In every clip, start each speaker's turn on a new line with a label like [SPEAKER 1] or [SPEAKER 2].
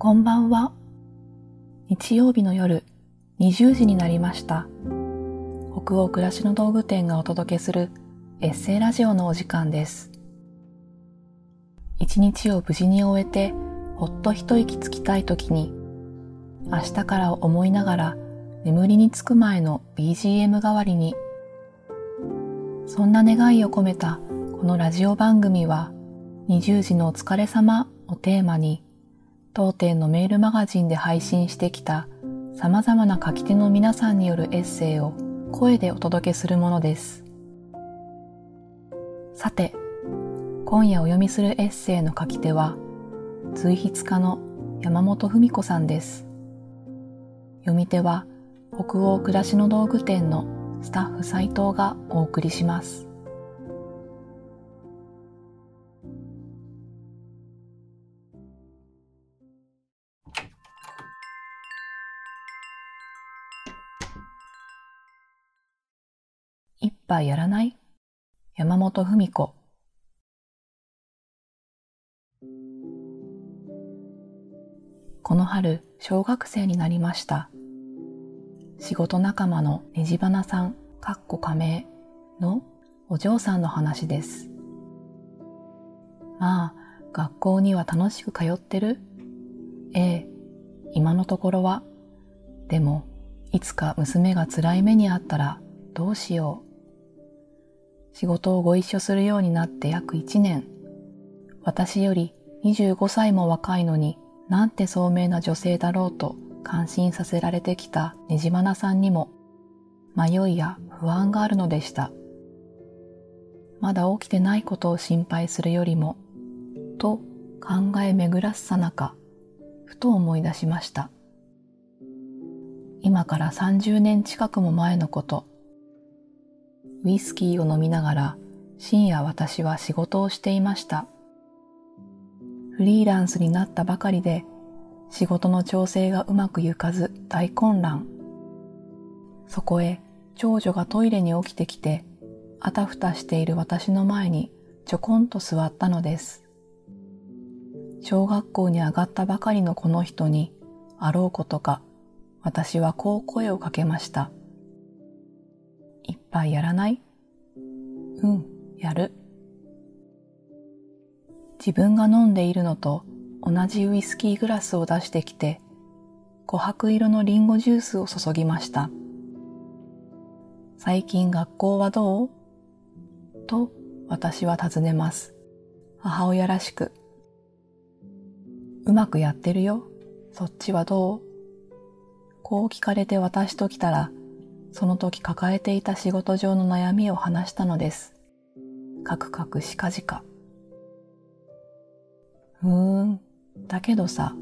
[SPEAKER 1] こんばんは。日曜日の夜20時になりました。北欧暮らしの道具店がお届けするエッセイラジオのお時間です。一日を無事に終えてほっと一息つきたい時に明日からを思いながら眠りにつく前の BGM 代わりにそんな願いを込めたこのラジオ番組は20時のお疲れ様をテーマに当店のメールマガジンで配信してきた様々な書き手の皆さんによるエッセイを声でお届けするものです。さて、今夜お読みするエッセイの書き手は、随筆家の山本文子さんです。読み手は、北欧暮らしの道具店のスタッフ斉藤がお送りします。杯やらない？山本文子。この春小学生になりました。仕事仲間のねじばなさんかっこ仮名のお嬢さんの話です。まあ学校には楽しく通ってる？ええ今のところは。でもいつか娘が辛い目にあったらどうしよう。仕事をご一緒するようになって約1年。私より25歳も若いのになんて聡明な女性だろうと感心させられてきたねじまなさんにも迷いや不安があるのでした。まだ起きてないことを心配するよりも、と考え巡らすさなか、ふと思い出しました。今から30年近くも前のこと、ウイスキーを飲みながら深夜私は仕事をしていました。フリーランスになったばかりで仕事の調整がうまくいかず大混乱。そこへ長女がトイレに起きてきてあたふたしている私の前にちょこんと座ったのです。小学校に上がったばかりのこの人にあろうことか私はこう声をかけました。一杯やらない？うん、やる。自分が飲んでいるのと同じウイスキーグラスを出してきて、琥珀色のリンゴジュースを注ぎました。最近学校はどう？と私は尋ねます。母親らしく。うまくやってるよ。そっちはどう？こう聞かれて私と来たら、その時抱えていた仕事上の悩みを話したのです。かくかくしかじか。ふーん。だけどさ、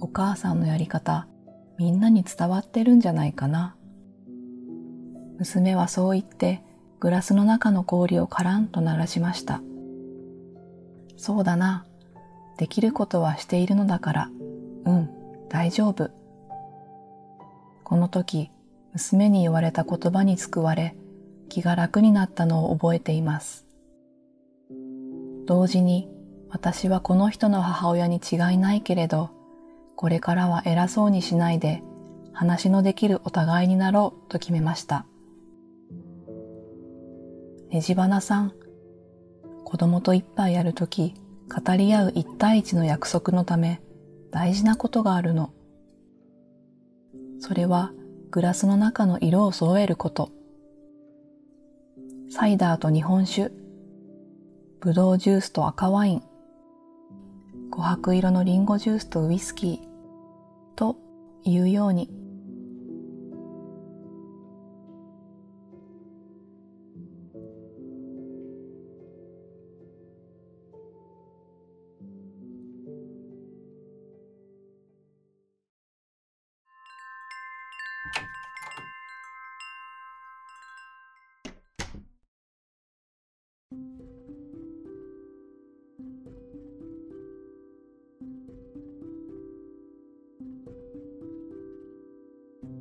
[SPEAKER 1] お母さんのやり方、みんなに伝わってるんじゃないかな。娘はそう言って、グラスの中の氷をカランと鳴らしました。そうだな。できることはしているのだから、うん、大丈夫。この時、娘に言われた言葉に救われ、気が楽になったのを覚えています。同時に、私はこの人の母親に違いないけれど、これからは偉そうにしないで、話のできるお互いになろうと決めました。ねじばなさん、子供と一杯やるとき、語り合う一対一の約束のため、大事なことがあるの。それは、グラスの中の色を揃えること。サイダーと日本酒、ブドウジュースと赤ワイン、琥珀色のリンゴジュースとウイスキー。というように。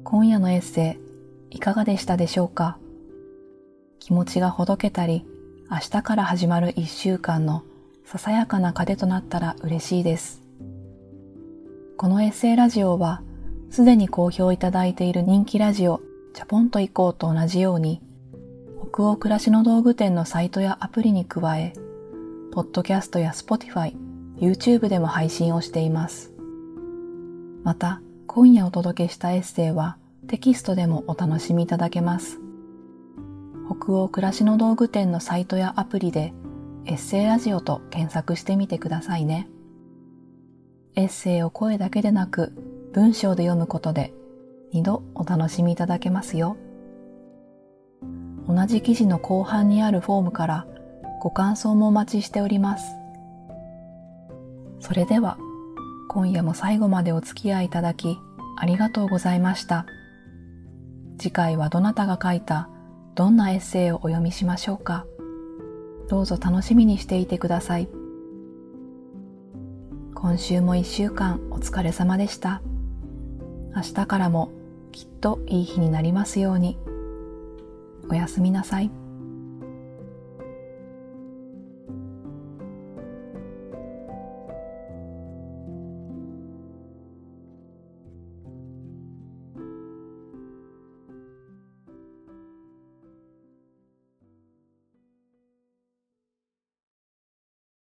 [SPEAKER 1] 今夜のエッセイいかがでしたでしょうか？気持ちがほどけたり明日から始まる一週間のささやかな糧となったら嬉しいです。このエッセイラジオは、すでに好評いただいている人気ラジオ、チャポンと行こうと同じように、北欧暮らしの道具店のサイトやアプリに加え、ポッドキャストや Spotify、YouTube でも配信をしています。また、今夜お届けしたエッセイはテキストでもお楽しみいただけます。北欧暮らしの道具店のサイトやアプリでエッセイラジオと検索してみてくださいね。エッセイを声だけでなく文章で読むことで二度お楽しみいただけますよ。同じ記事の後半にあるフォームからご感想もお待ちしております。それでは今夜も最後までお付き合いいただきありがとうございました。次回はどなたが書いたどんなエッセイをお読みしましょうか。どうぞ楽しみにしていてください。今週も一週間お疲れ様でした。明日からもきっといい日になりますように。おやすみなさい。